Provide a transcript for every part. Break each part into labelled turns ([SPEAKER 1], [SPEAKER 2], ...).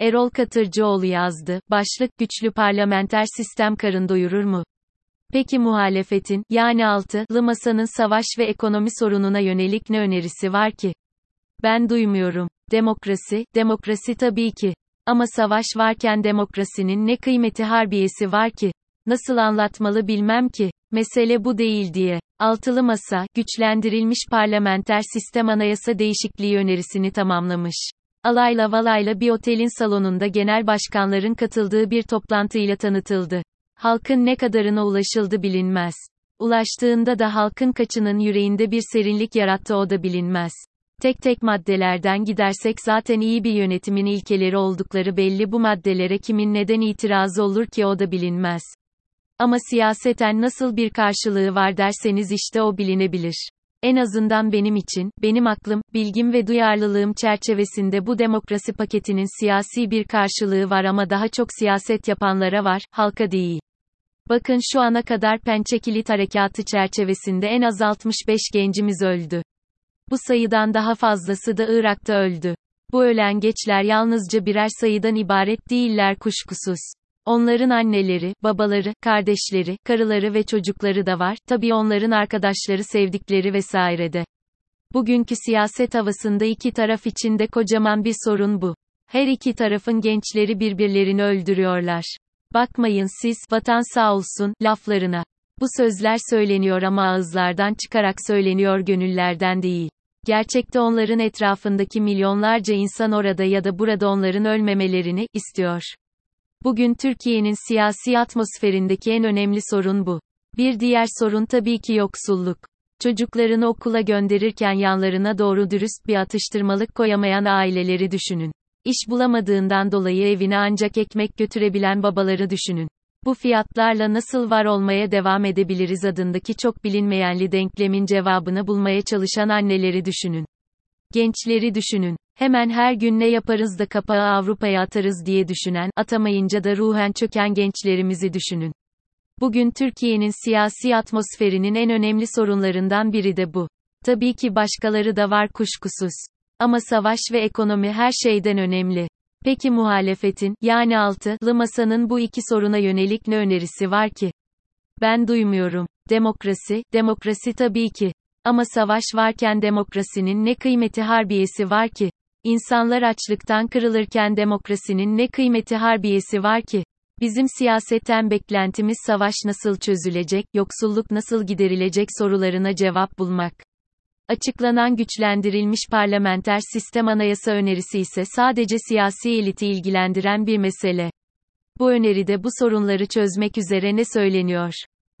[SPEAKER 1] Erol Katırcıoğlu yazdı. Başlık güçlü parlamenter sistem karın doyurur mu? Peki muhalefetin, yani altılı masanın savaş ve ekonomi sorununa yönelik ne önerisi var ki? Ben duymuyorum. Demokrasi, demokrasi tabii ki. Ama savaş varken demokrasinin ne kıymeti harbiyesi var ki? Nasıl anlatmalı bilmem ki. Mesele bu değil diye. Altılı Masa, güçlendirilmiş parlamenter sistem anayasa değişikliği önerisini tamamlamış. Alayla valayla bir otelin salonunda genel başkanların katıldığı bir toplantıyla tanıtıldı. Halkın ne kadarına ulaşıldı bilinmez. Ulaştığında da halkın kaçının yüreğinde bir serinlik yarattı o da bilinmez. Tek tek maddelerden gidersek zaten iyi bir yönetimin ilkeleri oldukları belli bu maddelere kimin neden itirazı olur ki o da bilinmez. Ama siyaseten nasıl bir karşılığı var derseniz işte o bilinebilir. En azından benim için, benim aklım, bilgim ve duyarlılığım çerçevesinde bu demokrasi paketinin siyasi bir karşılığı var ama daha çok siyaset yapanlara var, halka değil. Bakın şu ana kadar Pençe Kilit Harekatı çerçevesinde en az 65 gencimiz öldü. Bu sayıdan daha fazlası da Irak'ta öldü. Bu ölen geçler yalnızca birer sayıdan ibaret değiller kuşkusuz. Onların anneleri, babaları, kardeşleri, karıları ve çocukları da var, tabii onların arkadaşları sevdikleri vesaire de. Bugünkü siyaset havasında iki taraf için de kocaman bir sorun bu. Her iki tarafın gençleri birbirlerini öldürüyorlar. Bakmayın siz, vatan sağ olsun, laflarına. Bu sözler söyleniyor ama ağızlardan çıkarak söyleniyor gönüllerden değil. Gerçekte onların etrafındaki milyonlarca insan orada ya da burada onların ölmemelerini istiyor. Bugün Türkiye'nin siyasi atmosferindeki en önemli sorun bu. Bir diğer sorun tabii ki yoksulluk. Çocuklarını okula gönderirken yanlarına doğru dürüst bir atıştırmalık koyamayan aileleri düşünün. İş bulamadığından dolayı evine ancak ekmek götürebilen babaları düşünün. Bu fiyatlarla nasıl var olmaya devam edebiliriz adındaki çok bilinmeyenli denklemin cevabını bulmaya çalışan anneleri düşünün. Gençleri düşünün. Hemen her gün ne yaparız da kapağı Avrupa'ya atarız diye düşünen, atamayınca da ruhen çöken gençlerimizi düşünün. Bugün Türkiye'nin siyasi atmosferinin en önemli sorunlarından biri de bu. Tabii ki başkaları da var kuşkusuz. Ama savaş ve ekonomi her şeyden önemli. Peki muhalefetin, yani altılı masanın bu iki soruna yönelik ne önerisi var ki? Ben duymuyorum. Demokrasi, demokrasi tabii ki. Ama savaş varken demokrasinin ne kıymeti harbiyesi var ki? İnsanlar açlıktan kırılırken demokrasinin ne kıymeti harbiyesi var ki? Bizim siyasetten beklentimiz savaş nasıl çözülecek, yoksulluk nasıl giderilecek sorularına cevap bulmak. Açıklanan güçlendirilmiş parlamenter sistem anayasa önerisi ise sadece siyasi eliti ilgilendiren bir mesele. Bu öneride bu sorunları çözmek üzere ne söyleniyor?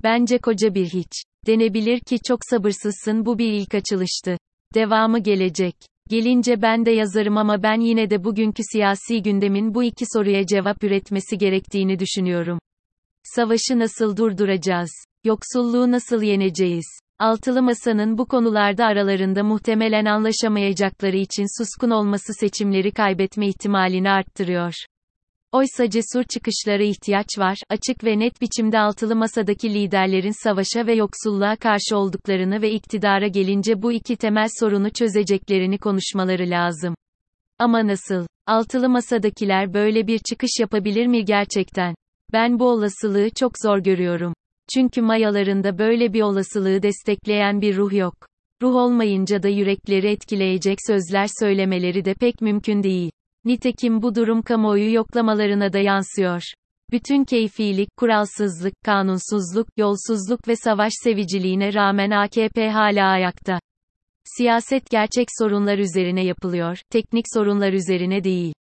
[SPEAKER 1] Bence koca bir hiç. Denebilir ki çok sabırsızsın bu bir ilk açılıştı. Devamı gelecek. Gelince ben de yazarım ama ben yine de bugünkü siyasi gündemin bu iki soruya cevap üretmesi gerektiğini düşünüyorum. Savaşı nasıl durduracağız? Yoksulluğu nasıl yeneceğiz? Altılı Masa'nın bu konularda aralarında muhtemelen anlaşamayacakları için suskun olması seçimleri kaybetme ihtimalini arttırıyor. Oysa cesur çıkışlara ihtiyaç var, açık ve net biçimde altılı masadaki liderlerin savaşa ve yoksulluğa karşı olduklarını ve iktidara gelince bu iki temel sorunu çözeceklerini konuşmaları lazım. Ama nasıl? Altılı masadakiler böyle bir çıkış yapabilir mi gerçekten? Ben bu olasılığı çok zor görüyorum. Çünkü mayalarında böyle bir olasılığı destekleyen bir ruh yok. Ruh olmayınca da yürekleri etkileyecek sözler söylemeleri de pek mümkün değil. Nitekim bu durum kamuoyu yoklamalarına da yansıyor. Bütün keyfilik, kuralsızlık, kanunsuzluk, yolsuzluk ve savaş seviciliğine rağmen AKP hala ayakta. Siyaset gerçek sorunlar üzerine yapılıyor, teknik sorunlar üzerine değil.